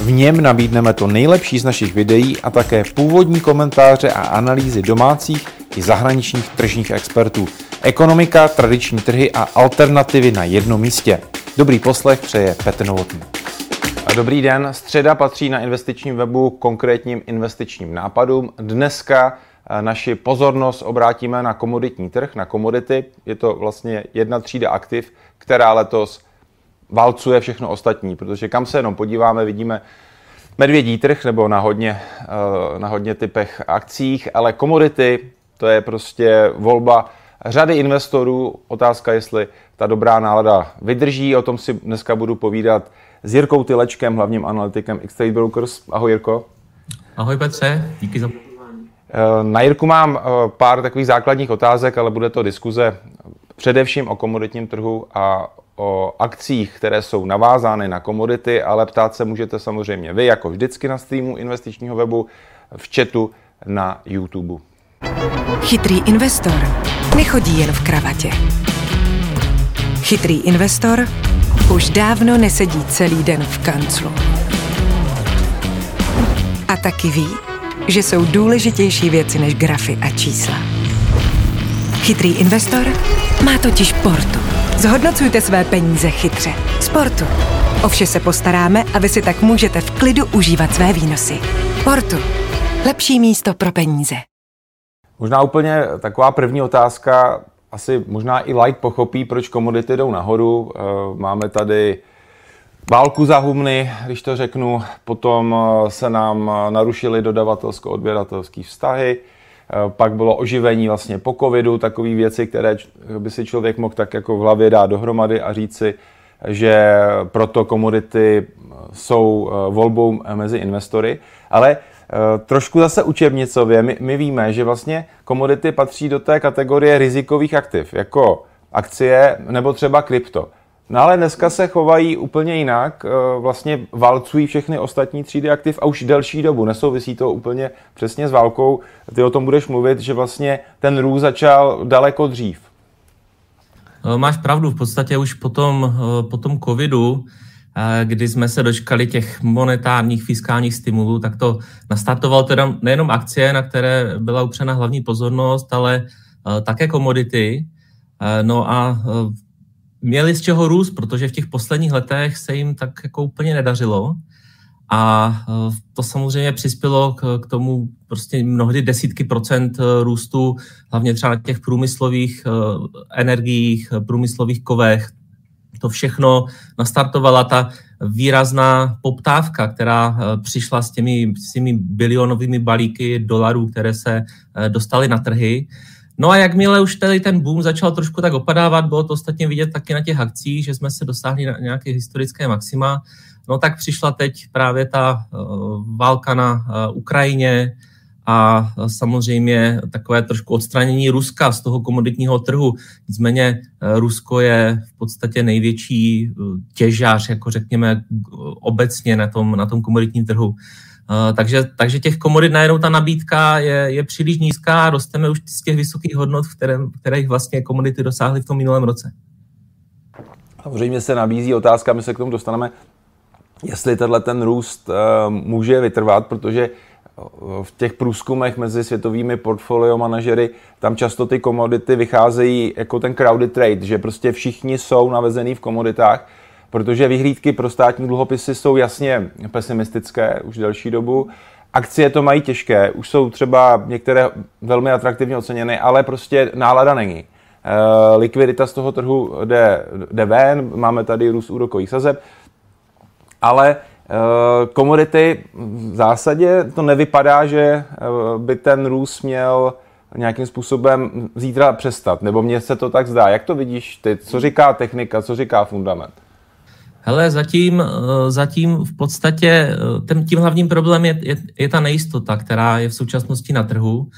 V něm nabídneme to nejlepší z našich videí a také původní komentáře a analýzy domácích i zahraničních tržních expertů. Ekonomika, tradiční trhy a alternativy na jednom místě. Dobrý poslech přeje Petr Novotný. Dobrý den, středa patří na investičním webu konkrétním investičním nápadům. Dneska eh, naši pozornost obrátíme na komoditní trh, na komodity. Je to vlastně jedna třída aktiv, která letos válcuje všechno ostatní, protože kam se jenom podíváme, vidíme medvědí trh nebo na hodně, eh, na hodně typech akcích, ale komodity, to je prostě volba řady investorů. Otázka, jestli ta dobrá nálada vydrží, o tom si dneska budu povídat s Jirkou Tylečkem, hlavním analytikem X-Trade Brokers. Ahoj Jirko. Ahoj Petře, díky za eh, na Jirku mám eh, pár takových základních otázek, ale bude to diskuze především o komoditním trhu a o akcích, které jsou navázány na komodity, ale ptát se můžete samozřejmě vy, jako vždycky na streamu investičního webu, v chatu na YouTube. Chytrý investor nechodí jen v kravatě. Chytrý investor už dávno nesedí celý den v kanclu. A taky ví, že jsou důležitější věci než grafy a čísla. Chytrý investor má totiž portu. Zhodnocujte své peníze chytře. Sportu. O vše se postaráme a vy si tak můžete v klidu užívat své výnosy. Portu. Lepší místo pro peníze. Možná úplně taková první otázka, asi možná i light pochopí, proč komodity jdou nahoru. Eh, máme tady válku za humny, když to řeknu, potom eh, se nám narušily dodavatelsko-odběratelské vztahy, Eh, pak bylo oživení vlastně po covidu, takové věci, které by si člověk mohl tak jako v hlavě dát dohromady a říci, že proto komodity jsou eh, volbou mezi investory. Ale eh, trošku zase učebnicově, my, my víme, že vlastně komodity patří do té kategorie rizikových aktiv, jako akcie nebo třeba krypto. No ale dneska se chovají úplně jinak, eh, vlastně válcují všechny ostatní třídy aktiv a už delší dobu. Nesouvisí to úplně přesně s válkou. Ty o tom budeš mluvit, že vlastně ten růst začal daleko dřív. Eh, máš pravdu, v podstatě už po tom, eh, po tom covidu, kdy jsme se dočkali těch monetárních fiskálních stimulů, tak to nastartoval teda nejenom akcie, na které byla upřena hlavní pozornost, ale také komodity. No a měli z čeho růst, protože v těch posledních letech se jim tak jako úplně nedařilo. A e, to samozřejmě přispělo k, k tomu prostě mnohdy desítky procent e, růstu, hlavně třeba na těch průmyslových e, energiích, průmyslových kovech. To všechno nastartovala ta výrazná poptávka, která přišla s těmi, s těmi bilionovými balíky dolarů, které se dostaly na trhy. No a jakmile už tady ten boom začal trošku tak opadávat, bylo to ostatně vidět taky na těch akcích, že jsme se dosáhli na nějaké historické maxima, no tak přišla teď právě ta uh, válka na uh, Ukrajině a uh, samozřejmě takové trošku odstranění Ruska z toho komoditního trhu. Nicméně Rusko je v podstatě největší těžář, jako řekněme, obecně na tom, na tom komoditním trhu. Eh, takže, takže těch komodit najednou ta nabídka je, je příliš nízká a rosteme už z těch vysokých hodnot, v kterém, kterých vlastně komodity dosáhly v tom minulém roce. Samozřejmě se nabízí otázka, my se k tomu dostaneme, jestli tenhle ten růst uh, může vytrvat, protože eh, v těch průzkumech mezi světovými portfolio manažery tam často ty komodity vycházejí jako ten crowded trade, že prostě všichni jsou navezený v komoditách protože vyhlídky pro státní dluhopisy jsou jasně pesimistické už delší dobu. Akcie to mají těžké, už jsou třeba některé velmi atraktivně oceněny, ale prostě nálada není. Eh, likvidita z toho trhu jde, jde ven, máme tady růst úrokových sazeb, ale eh, komodity v zásadě to nevypadá, že eh, by ten růst měl nějakým způsobem zítra přestat, nebo mně se to tak zdá. Jak to vidíš ty? Co říká technika, co říká fundament? Hele, zatím, zatím v podstatě ten, tím hlavním problémem je, je, je ta nejistota, která je v současnosti na trhu.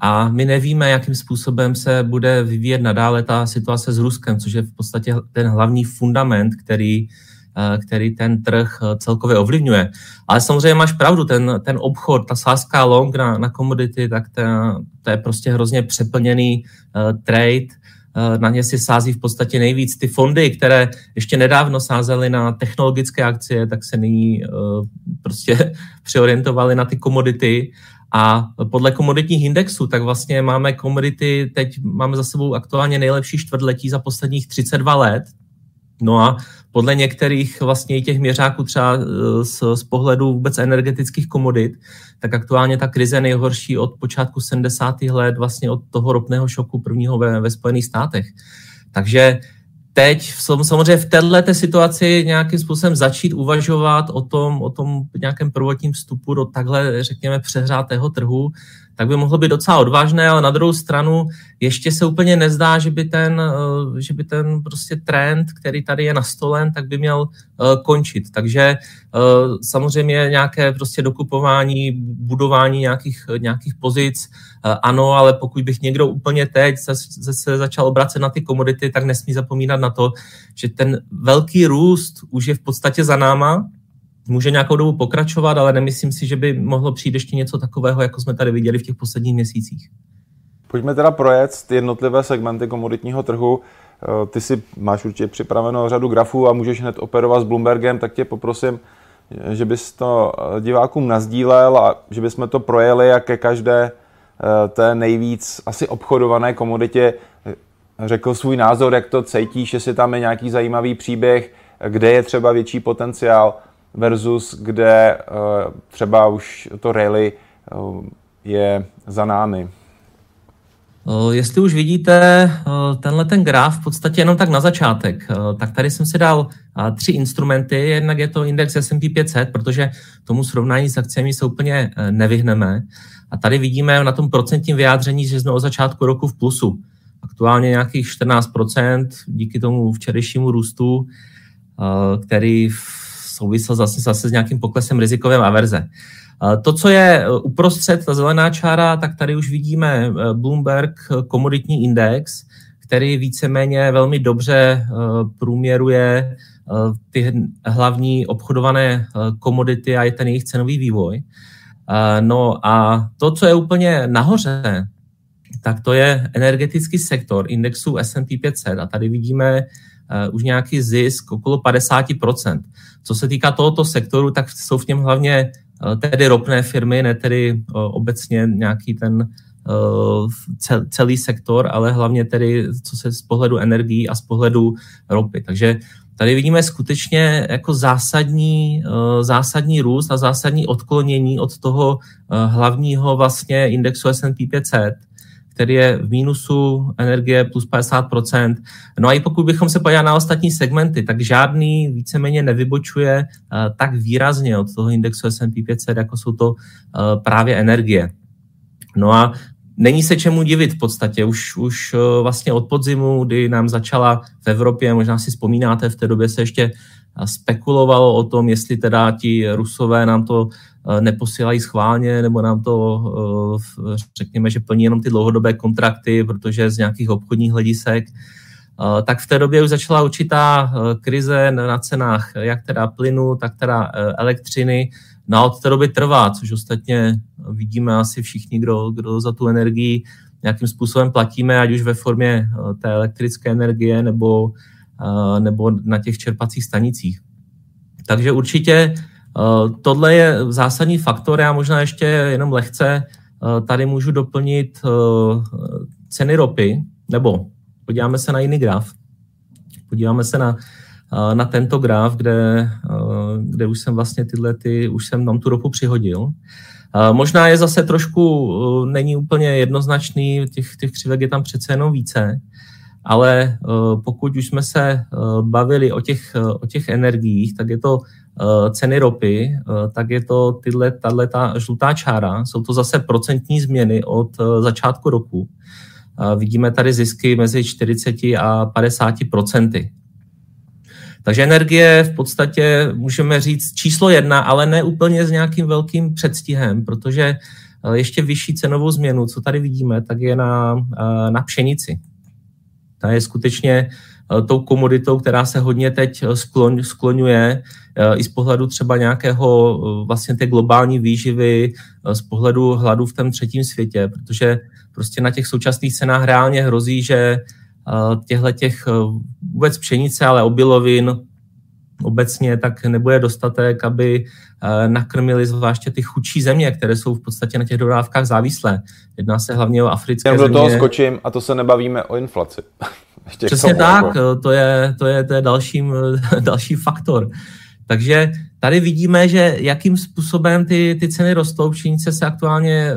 A my nevíme, jakým způsobem se bude vyvíjet nadále ta situace s Ruskem, což je v podstatě ten hlavní fundament, který, eh, který ten trh eh, celkově ovlivňuje. Ale samozřejmě máš pravdu, ten, ten obchod, ta sázka long na, na komodity, tak to, to je prostě hrozně přeplněný trade, na ně si sází v podstatě nejvíc. Ty fondy, které ještě nedávno sázely na technologické akcie, tak se nyní uh, prostě přeorientovaly na ty komodity a podle komoditních indexů, tak vlastně máme komodity, teď máme za sebou aktuálně nejlepší čtvrtletí za posledních 32 let. No a podle některých vlastně i těch měřáků třeba e, z, z pohledu vůbec energetických komodit, tak aktuálně ta krize nejhorší od počátku 70. let, vlastně od toho ropného šoku prvního ve, ve Spojených státech. Takže teď samozřejmě v této situaci nějakým způsobem začít uvažovat o tom, o tom nějakém prvotním vstupu do takhle, řekněme, přehrátého trhu, tak by mohlo být docela odvážné, ale na druhou stranu ještě se úplně nezdá, že by ten, eh, že by ten prostě trend, který tady je nastolen, tak by měl eh, končit. Takže eh, samozřejmě nějaké prostě dokupování, budování nějakých, nějakých pozic, ano, ale pokud bych někdo úplně teď se začal obracet na ty komodity, tak nesmí zapomínat na to, že ten velký růst už je v podstatě za náma, může nějakou dobu pokračovat, ale nemyslím si, že by mohlo přijít ještě něco takového, jako jsme tady viděli v těch posledních měsících. Pojďme teda projet jednotlivé segmenty komoditního trhu. Eh, ty si máš určitě připraveno řadu grafů a můžeš hned operovat s Bloombergem, tak tě poprosím, že bys to eh, divákům nazdílel a že bychom to projeli a ke každé eh, té nejvíc asi obchodované komoditě řekl svůj názor, jak to cítíš, jestli tam je nějaký zajímavý příběh, kde je třeba větší potenciál versus kde eh, třeba už to rally eh, je za námi. Eh, jestli už vidíte tenhle ten graf v podstatě jenom tak na začátek, tak tady jsem si dal tři instrumenty. Jednak je to index S&P 500, protože tomu srovnání s akcemi se úplně nevyhneme. A tady vidíme na tom procentním vyjádření, že jsme od začátku roku v plusu. Aktuálně nějakých 14% díky tomu včerejšímu růstu, který souvisel zase, zase s nějakým poklesem rizikovém averze. To, co je e, uprostřed, ta zelená čára, tak tady už vidíme e, Bloomberg komoditní index, který víceméně velmi dobře e, průměruje ty hlavní obchodované komodity a je ten jejich cenový vývoj. No a to, co je úplně nahoře, tak to je energetický sektor indexu S&P 500 a tady vidíme už nějaký zisk okolo 50%. Co se týká tohoto sektoru, tak jsou v něm hlavně uh, tedy ropné firmy, ne tedy uh, obecně nějaký ten celý sektor, ale hlavně tedy co se z pohledu energií a z pohledu ropy. Takže tady vidíme skutečně jako zásadní, zásadní růst a zásadní odklonění od toho hlavního vlastně indexu S&P 500, který je v mínusu energie plus 50%. No a i pokud bychom se podívali na ostatní segmenty, tak žádný víceméně nevybočuje uh, tak výrazně od toho indexu S&P 500, jako jsou to uh, právě energie. No a Není se čemu divit v podstatě. Už, už uh, vlastně od podzimu, kdy nám začala v Evropě, možná si vzpomínáte, v té době se ještě spekulovalo o tom, jestli teda ti rusové nám to Eh, neposílají schválně, nebo nám to, eh, řekněme, že plní jenom ty dlouhodobé kontrakty, protože z nějakých obchodních hledisek, eh, tak v té době už začala určitá krize na cenách jak teda plynu, tak teda elektřiny. No a od té doby trvá, což ostatně vidíme asi všichni, kdo, kdo za tu energii nějakým způsobem platíme, ať už ve formě té elektrické energie nebo, nebo na těch čerpacích stanicích. Takže určitě Eh, tohle je zásadní faktor, já možná ještě jenom lehce eh, tady můžu doplnit eh, ceny ropy, nebo podíváme se na jiný graf. Podíváme se na, na tento graf, kde, kde už jsem vlastně tyhle, ty, už jsem tam tu ropu přihodil. Možná je zase trošku, není úplně jednoznačný, těch, těch křivek je tam přece jenom více, ale pokud už jsme se bavili o těch, o těch energiích, tak je to Eh, ceny ropy, eh, tak je to tyhle, tahle ta žlutá čára, jsou to zase procentní změny od eh, začátku roku. Vidíme tady zisky mezi 40 a 50 procenty. Takže energie v podstatě můžeme říct číslo jedna, ale ne úplně s nějakým velkým předstihem, protože eh, ještě vyšší cenovou změnu, co tady vidíme, tak je na, eh, na pšenici. Ta je skutečně tou komoditou, která se hodně teď skloň, skloňuje i z pohledu třeba nějakého vlastně té globální výživy, z pohledu hladu v tom třetím světě, protože prostě na těch současných cenách reálně hrozí, že těchto těch vůbec pšenice, ale obilovin obecně tak nebude dostatek, aby nakrmili zvláště ty chudší země, které jsou v podstatě na těch dodávkách závislé. Jedná se hlavně o africké Já země. do toho skočím a to se nebavíme o inflaci. Ještě Přesně tomu, tak, jako. to je, to je, to je dalším, další faktor. Takže tady vidíme, že jakým způsobem ty, ty ceny rostou. Pšenice se aktuálně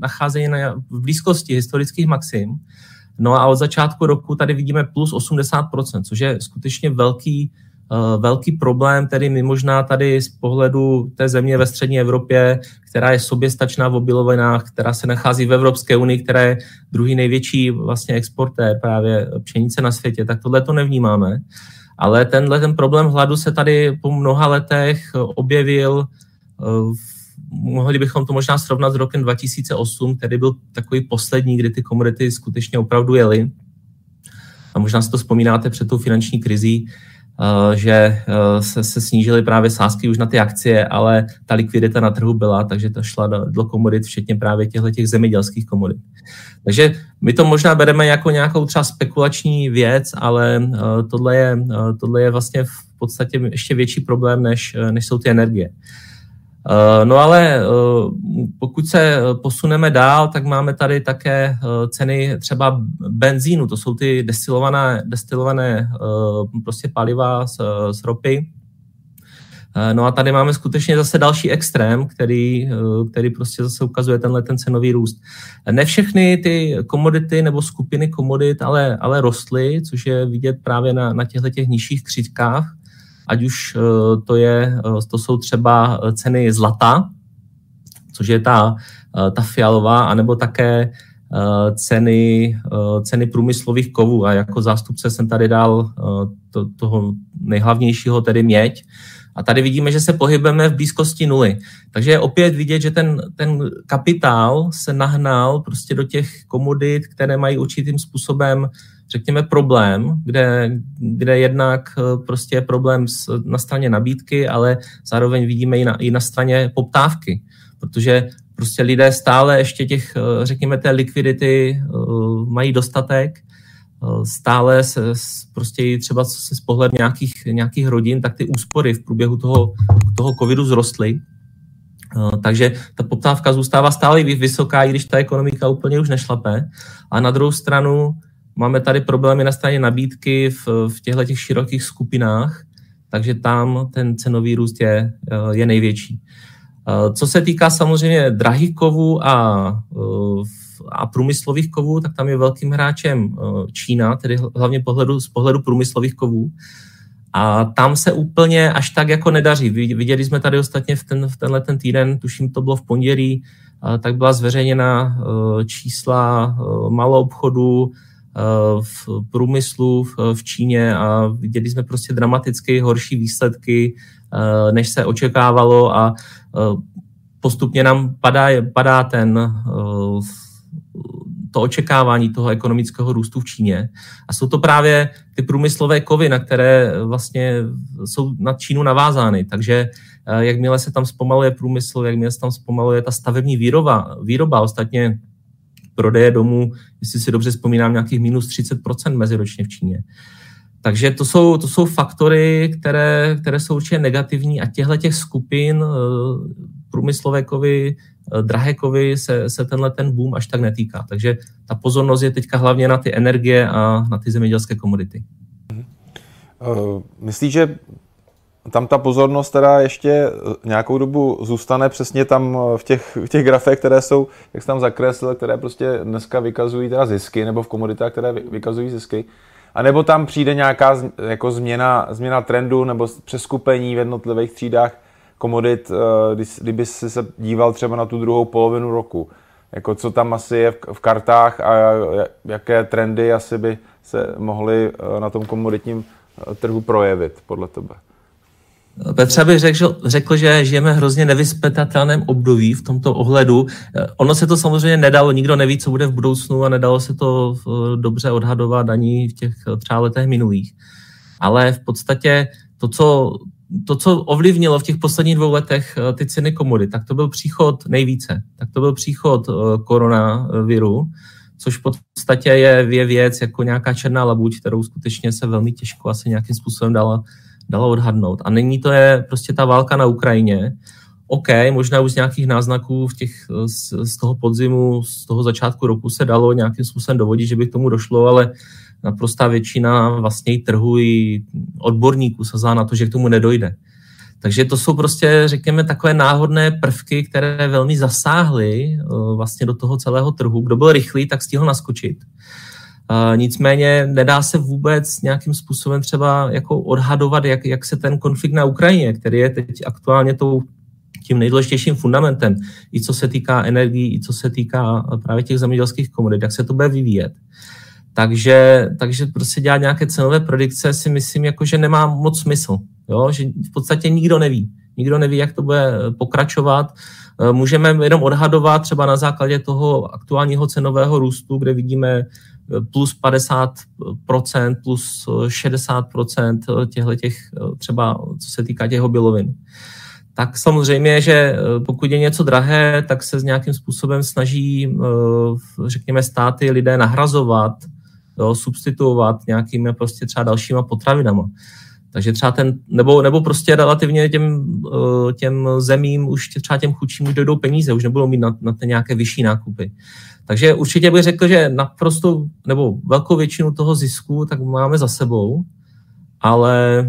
nacházejí na, v blízkosti historických maxim. No a od začátku roku tady vidíme plus 80%, což je skutečně velký, velký problém, tedy my možná tady z pohledu té země ve střední Evropě, která je soběstačná v obilovinách, která se nachází v Evropské unii, která je druhý největší vlastně exportér právě pšenice na světě, tak tohle to nevnímáme. Ale tenhle ten problém hladu se tady po mnoha letech objevil uh, mohli bychom to možná srovnat s rokem 2008, který byl takový poslední, kdy ty komodity skutečně opravdu jely. A možná si to vzpomínáte před tou finanční krizí, eh, že eh, se, se snížily právě sázky už na ty akcie, ale ta likvidita na trhu byla, takže to šla do, do komodit, včetně právě těchto těch zemědělských komodit. Takže my to možná bereme jako nějakou třeba spekulační věc, ale eh, tohle je, tohle je vlastně v podstatě ještě větší problém, než, než jsou ty energie. Eh, no ale eh, pokud se posuneme dál, tak máme tady také eh, ceny třeba benzínu, to jsou ty destilované, destilované prostě paliva z, z ropy. No a tady máme skutečně zase další extrém, který, který prostě zase ukazuje tenhle ten cenový růst. Ne všechny ty komodity nebo skupiny komodit ale, ale rostly, což je vidět právě na, na těchto těch nižších křídkách ať už eh, to, je, eh, to jsou třeba eh, ceny zlata, což je ta, ta fialová, anebo také ceny, ceny průmyslových kovů. A jako zástupce jsem tady dal to, toho nejhlavnějšího, tedy měď. A tady vidíme, že se pohybujeme v blízkosti nuly. Takže je opět vidět, že ten, ten kapitál se nahnal prostě do těch komodit, které mají určitým způsobem řekněme, problém, kde, kde jednak eh, prostě je problém na straně nabídky, ale zároveň vidíme i na, i na straně poptávky, protože prostě lidé stále ještě těch, eh, řekněme, té likvidity eh, mají dostatek, stále se prostě třeba se z pohledu nějakých, nějakých rodin, tak ty úspory v průběhu toho, toho covidu zrostly. Takže ta poptávka zůstává stále vysoká, i když ta ekonomika úplně už nešlape. A na druhou stranu Máme tady problémy na straně nabídky v, v těchto těch širokých skupinách, takže tam ten cenový růst je, eh, je největší. Eh, co se týká samozřejmě drahých kovů a, eh, a průmyslových kovů, tak tam je velkým hráčem Čína, tedy hlavně pohledu, z pohledu průmyslových kovů. A tam se úplně až tak jako nedaří. Viděli jsme tady ostatně v, ten, v tenhle ten týden, tuším to bylo v pondělí, tak byla zveřejněna čísla malou obchodu, v průmyslu v Číně a viděli jsme prostě dramaticky horší výsledky, eh, než se očekávalo a eh, postupně nám padá, padá ten to očekávání toho ekonomického růstu v Číně. A jsou to právě ty průmyslové kovy, na které vlastně jsou na Čínu navázány. Takže jakmile se tam zpomaluje průmysl, jakmile se tam zpomaluje ta stavební výroba, výroba ostatně prodeje domů, jestli si dobře vzpomínám, nějakých minus 30% meziročně v Číně. Takže to jsou, to jsou faktory, které, které jsou určitě negativní a těchto těch skupin eh, průmyslové kovy, eh, drahé kovy se, se tenhle ten boom až tak netýká. Takže ta pozornost je teďka hlavně na ty energie a na ty zemědělské komodity. Uh, myslíš, že tam ta pozornost teda ještě eh, nějakou dobu zůstane přesně tam eh, v těch, v těch grafech, které jsou, jak jsi tam zakreslil, které prostě dneska vykazují teda zisky, nebo v komoditách, které vykazují zisky. A nebo tam přijde nějaká jako změna, změna trendu nebo přeskupení v jednotlivých třídách komodit, eh, kdyby si se díval třeba na tu druhou polovinu roku. Jako co tam asi je v kartách a jaké trendy asi by se mohly na tom komoditním trhu projevit podle tebe? Petře bych řekl, řekl, že žijeme hrozně nevyspětatelném období v tomto ohledu. Ono se to samozřejmě nedalo, nikdo neví, co bude v budoucnu a nedalo se to dobře odhadovat ani v těch třeba letech minulých. Ale v podstatě to, co, to, co ovlivnilo v těch posledních dvou letech ty ceny komody, tak to byl příchod nejvíce. Tak to byl příchod koronaviru, což v podstatě je, je věc jako nějaká černá labuť, kterou skutečně se velmi těžko asi nějakým způsobem dala dalo odhadnout. A není to je prostě ta válka na Ukrajině. OK, možná už z nějakých náznaků v těch, z, z toho podzimu, z toho začátku roku se dalo nějakým způsobem dovodit, že by k tomu došlo, ale naprostá většina vlastně trhu i odborníků sazá na to, že k tomu nedojde. Takže to jsou prostě, řekněme, takové náhodné prvky, které velmi zasáhly eh, vlastně do toho celého trhu. Kdo byl rychlý, tak stihl naskočit. Nicméně nedá se vůbec nějakým způsobem třeba jako odhadovat, jak, jak se ten konflikt na Ukrajině, který je teď aktuálně tou tím nejdůležitějším fundamentem, i co se týká energií, i co se týká právě těch zemědělských komodit, jak se to bude vyvíjet. Takže, takže prostě dělat nějaké cenové predikce si myslím, jako, že nemá moc smysl. Jo? Že v podstatě nikdo neví. Nikdo neví, jak to bude pokračovat. Můžeme jenom odhadovat třeba na základě toho aktuálního cenového růstu, kde vidíme plus 50%, plus 60% těchto těch, třeba co se týká těch obilovin. Tak samozřejmě, že pokud je něco drahé, tak se s nějakým způsobem snaží, řekněme, státy lidé nahrazovat, jo, substituovat nějakými prostě třeba dalšíma potravinama. Takže třeba ten, nebo, nebo prostě relativně těm, těm zemím, už třeba těm chudším už dojdou peníze, už nebudou mít na, na ty nějaké vyšší nákupy. Takže určitě bych řekl, že naprosto, nebo velkou většinu toho zisku tak máme za sebou, ale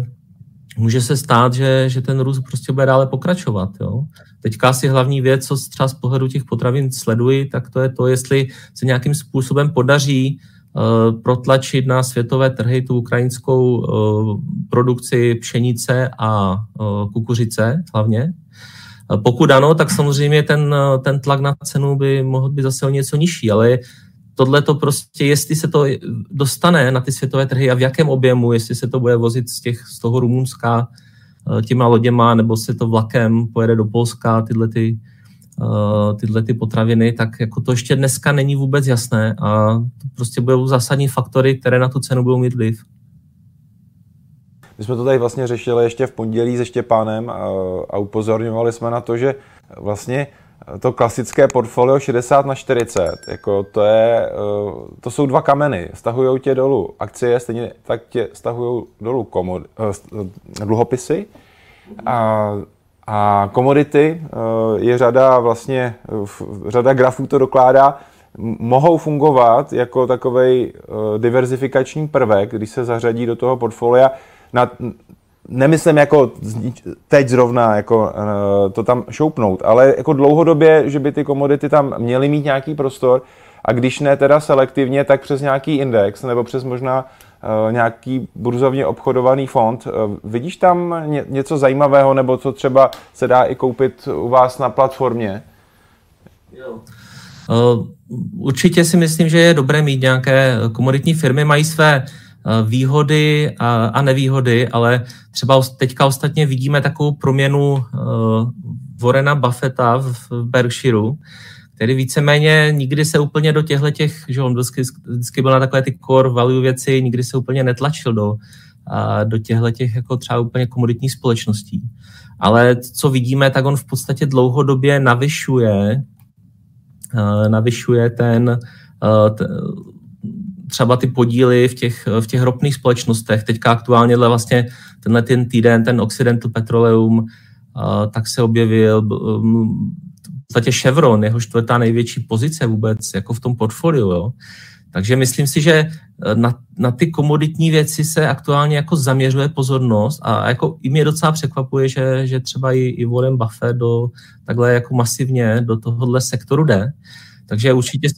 může se stát, že, že ten růst prostě bude dále pokračovat. Jo. Teďka asi hlavní věc, co třeba z pohledu těch potravin sleduji, tak to je to, jestli se nějakým způsobem podaří uh, protlačit na světové trhy tu ukrajinskou uh, produkci pšenice a uh, kukuřice hlavně, pokud ano, tak samozřejmě ten, ten tlak na cenu by mohl být zase o něco nižší, ale tohle to prostě, jestli se to dostane na ty světové trhy a v jakém objemu, jestli se to bude vozit z, těch, z toho Rumunska eh, těma loděma, nebo se to vlakem pojede do Polska, tyhle ty, eh, tyhle ty potraviny, tak jako to ještě dneska není vůbec jasné a to prostě budou zásadní faktory, které na tu cenu budou mít vliv. My jsme to tady vlastně řešili ještě v pondělí se Štěpánem a, a upozorňovali jsme na to, že vlastně to klasické portfolio 60 na 40, jako to, je, to jsou dva kameny. Stahují tě dolů akcie, stejně tak tě stahují dolů komod, eh, dluhopisy. A, a komodity je řada vlastně, řada grafů to dokládá, mohou fungovat jako takový diverzifikační prvek, když se zařadí do toho portfolia na, nemyslím jako teď zrovna jako uh, to tam šoupnout, ale jako dlouhodobě, že by ty komodity tam měly mít nějaký prostor a když ne teda selektivně, tak přes nějaký index nebo přes možná uh, nějaký burzovně obchodovaný fond. Uh, vidíš tam ně, něco zajímavého nebo co třeba se dá i koupit u vás na platformě? Jo. Určitě si myslím, že je dobré mít nějaké komoditní firmy, mají své Eh, výhody a, nevýhody, ale třeba teďka ostatně vidíme takovou proměnu uh, Warrena Buffetta v, Berkshireu, který víceméně nikdy se úplně do těchto těch, že on vždycky, vždycky byl na takové ty core value věci, nikdy se úplně netlačil do, do těchto těch jako třeba úplně komoditních společností. Ale co vidíme, tak on v podstatě dlouhodobě navyšuje, uh, navyšuje ten třeba ty podíly v těch, v těch ropných společnostech. Teďka aktuálně vlastně tenhle ten týden, ten Occidental Petroleum, tak se objevil v podstatě Chevron, jeho čtvrtá největší pozice vůbec jako v tom portfoliu. Jo. Takže myslím si, že na, na ty komoditní věci se aktuálně jako zaměřuje pozornost a jako i mě docela překvapuje, že, že třeba i, i Warren Buffett do, takhle jako masivně do tohohle sektoru jde. Takže určitě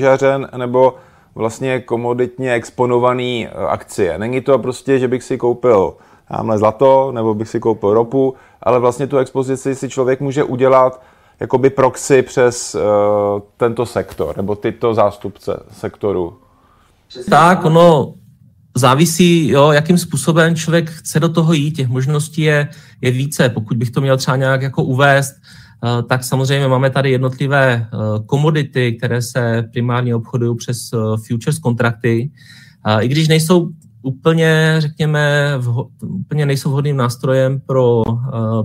žařen nebo vlastně komoditně exponovaný e, akcie. Není to prostě, že bych si koupil tamhle zlato, nebo bych si koupil ropu, ale vlastně tu expozici si člověk může udělat jakoby proxy přes uh, tento sektor, nebo tyto zástupce sektoru. Tak, ono závisí, jo, jakým způsobem člověk chce do toho jít. Těch možností je, je více. Pokud bych to měl třeba nějak jako uvést, eh, tak samozřejmě máme tady jednotlivé eh, komodity, které se primárně obchodují přes eh, futures kontrakty. I když nejsou úplně, řekněme, vho, úplně nejsou vhodným nástrojem pro,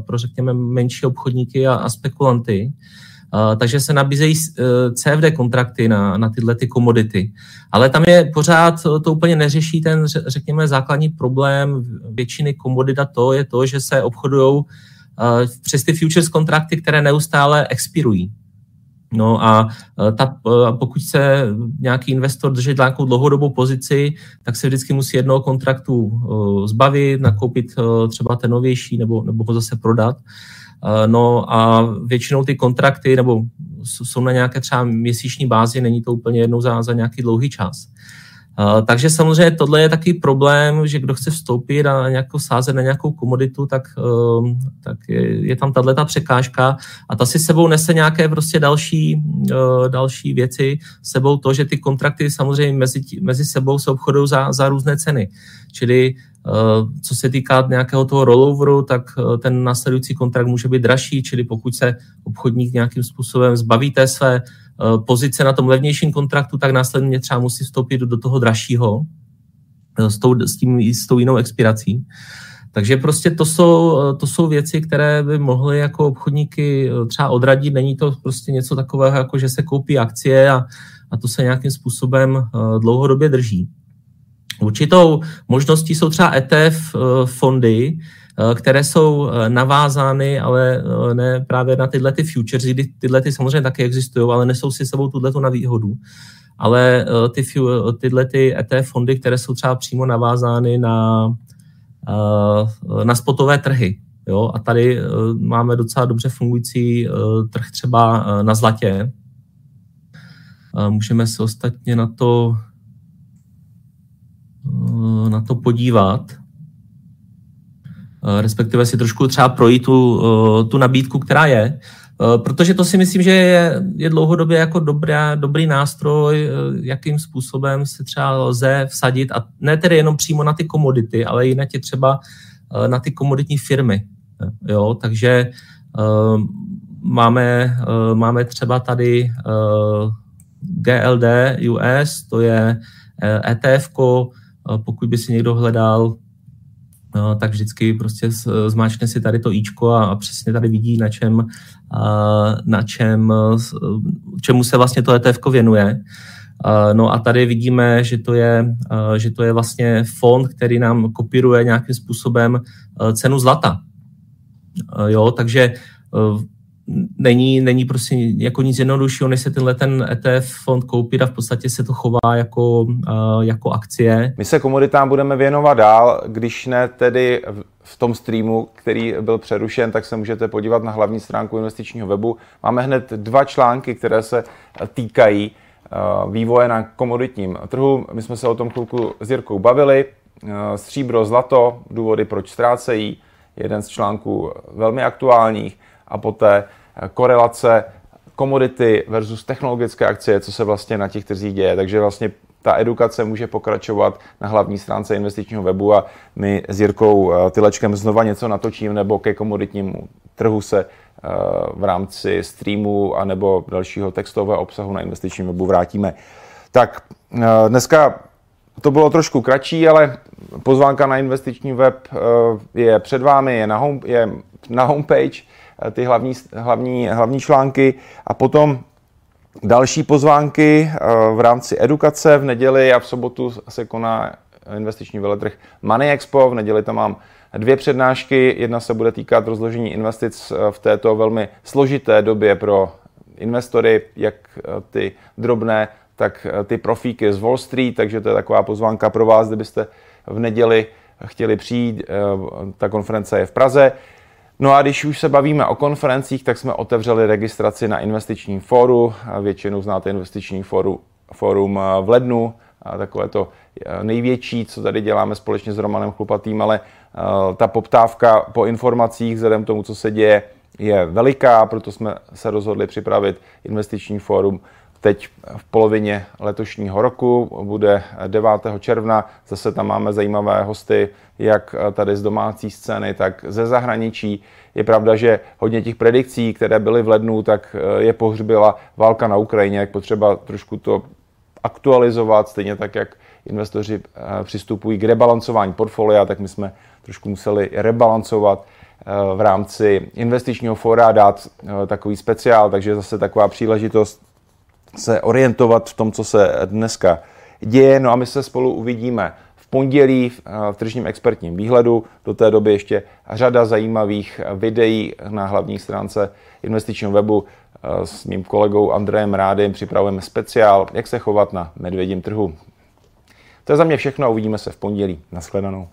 pro řekněme, menší obchodníky a, a spekulanty, takže se nabízejí CFD kontrakty na, na tyhle ty komodity. Ale tam je pořád, to úplně neřeší ten, řekněme, základní problém většiny komodit a to je to, že se obchodují přes ty futures kontrakty, které neustále expirují. No a ta, pokud se nějaký investor drží nějakou dlouhodobou pozici, tak se vždycky musí jednoho kontraktu zbavit, nakoupit třeba ten novější nebo, nebo ho zase prodat. Eh, no a většinou ty kontrakty nebo jsou na nějaké třeba měsíční bázi, není to úplně jednou za, za nějaký dlouhý čas. Uh, takže samozřejmě tohle je taky problém, že kdo chce vstoupit a nějakou sázet na nějakou komoditu, tak, uh, tak je, je tam tahle ta překážka a ta si sebou nese nějaké prostě další, uh, další věci, sebou to, že ty kontrakty samozřejmě mezi, mezi sebou se obchodují za, za různé ceny. Čili Eh, co se týká nějakého toho rolloveru, tak eh, ten následující kontrakt může být dražší, čili pokud se obchodník nějakým způsobem zbaví té své pozice na tom levnějším kontraktu, tak následně třeba musí vstoupit do toho dražšího s tou, s, tím, s tou jinou expirací. Takže prostě to jsou, to jsou věci, které by mohly jako obchodníky třeba odradit. Není to prostě něco takového, jako že se koupí akcie a, a to se nějakým způsobem dlouhodobě drží. Určitou možností jsou třeba ETF eh, fondy, eh, které jsou eh, navázány, ale ne právě na tyhle ty futures, kdy tyhle ty samozřejmě taky existují, ale nesou si sebou tuhle na výhodu. Ale ty, tyhle ty ETF fondy, které jsou třeba přímo navázány na, na spotové trhy. Jo? A tady máme docela dobře fungující trh třeba na zlatě. Můžeme se ostatně na to Eh, na to podívat, eh, respektive si trošku třeba projít tu, eh, tu nabídku, která je, protože to si myslím, že je, je dlouhodobě jako dobrá, dobrý nástroj, jakým způsobem se třeba lze vsadit, a ne tedy jenom přímo na ty komodity, ale i na tě třeba na ty komoditní firmy. Jo, takže máme, máme třeba tady GLD US, to je ETF, pokud by si někdo hledal, tak vždycky prostě zmáčkne si tady to ičko a přesně tady vidí, na čem, na čem, čemu se vlastně to ETF věnuje. No a tady vidíme, že to, je, že to je vlastně fond, který nám kopíruje nějakým způsobem cenu zlata. Jo, takže není, není prostě jako nic jednoduššího, než se tenhle ten ETF fond koupit a v podstatě se to chová jako, jako akcie. My se komoditám budeme věnovat dál, když ne tedy v tom streamu, který byl přerušen, tak se můžete podívat na hlavní stránku investičního webu. Máme hned dva články, které se týkají vývoje na komoditním trhu. My jsme se o tom chvilku s Jirkou bavili. Stříbro, zlato, důvody, proč ztrácejí. Jeden z článků velmi aktuálních a poté eh, korelace komodity versus technologické akcie, co se vlastně na těch trzích děje. Takže vlastně ta edukace může pokračovat na hlavní stránce investičního webu a my s Jirkou eh, Tylečkem znova něco natočím nebo ke komoditnímu trhu se eh, v rámci streamu a nebo dalšího textového obsahu na investičním webu vrátíme. Tak dneska to bylo trošku kratší, ale pozvánka na investiční web je před vámi, je na, home, je na homepage ty hlavní, hlavní, hlavní články a potom další pozvánky eh, v rámci edukace. V neděli a v sobotu se koná investiční veletrh Money Expo. V neděli tam mám dvě přednášky. Jedna se bude týkat rozložení investic eh, v této velmi složité době pro investory, jak ty drobné, tak ty profíky z Wall Street, takže to je taková pozvánka pro vás, kdybyste v neděli chtěli přijít. Ta konference je v Praze. No a když už se bavíme o konferencích, tak jsme otevřeli registraci na investiční fóru. Většinou znáte investiční fóru, fórum eh, v lednu, takové to eh, největší, co tady děláme společně s Romanem Chlupatým, ale eh, ta poptávka po informacích vzhledem tomu, co se děje, je veliká, proto jsme se rozhodli připravit investiční fórum teď v polovině letošního roku, bude 9. června, zase tam máme zajímavé hosty, jak tady z domácí scény, tak ze zahraničí. Je pravda, že hodně těch predikcí, které byly v lednu, tak je pohřbila válka na Ukrajině, jak potřeba trošku to aktualizovat, stejně tak, jak investoři přistupují k rebalancování portfolia, tak my jsme trošku museli rebalancovat v rámci investičního fora dát takový speciál, takže zase taková příležitost se orientovat v tom, co se dneska děje. No a my se spolu uvidíme v pondělí v, v tržním expertním výhledu. Do té doby ještě řada zajímavých videí na hlavní stránce investičního webu s mým kolegou Andrejem Rádem připravujeme speciál, jak se chovat na medvědím trhu. To je za mě všechno a uvidíme se v pondělí. Naschledanou.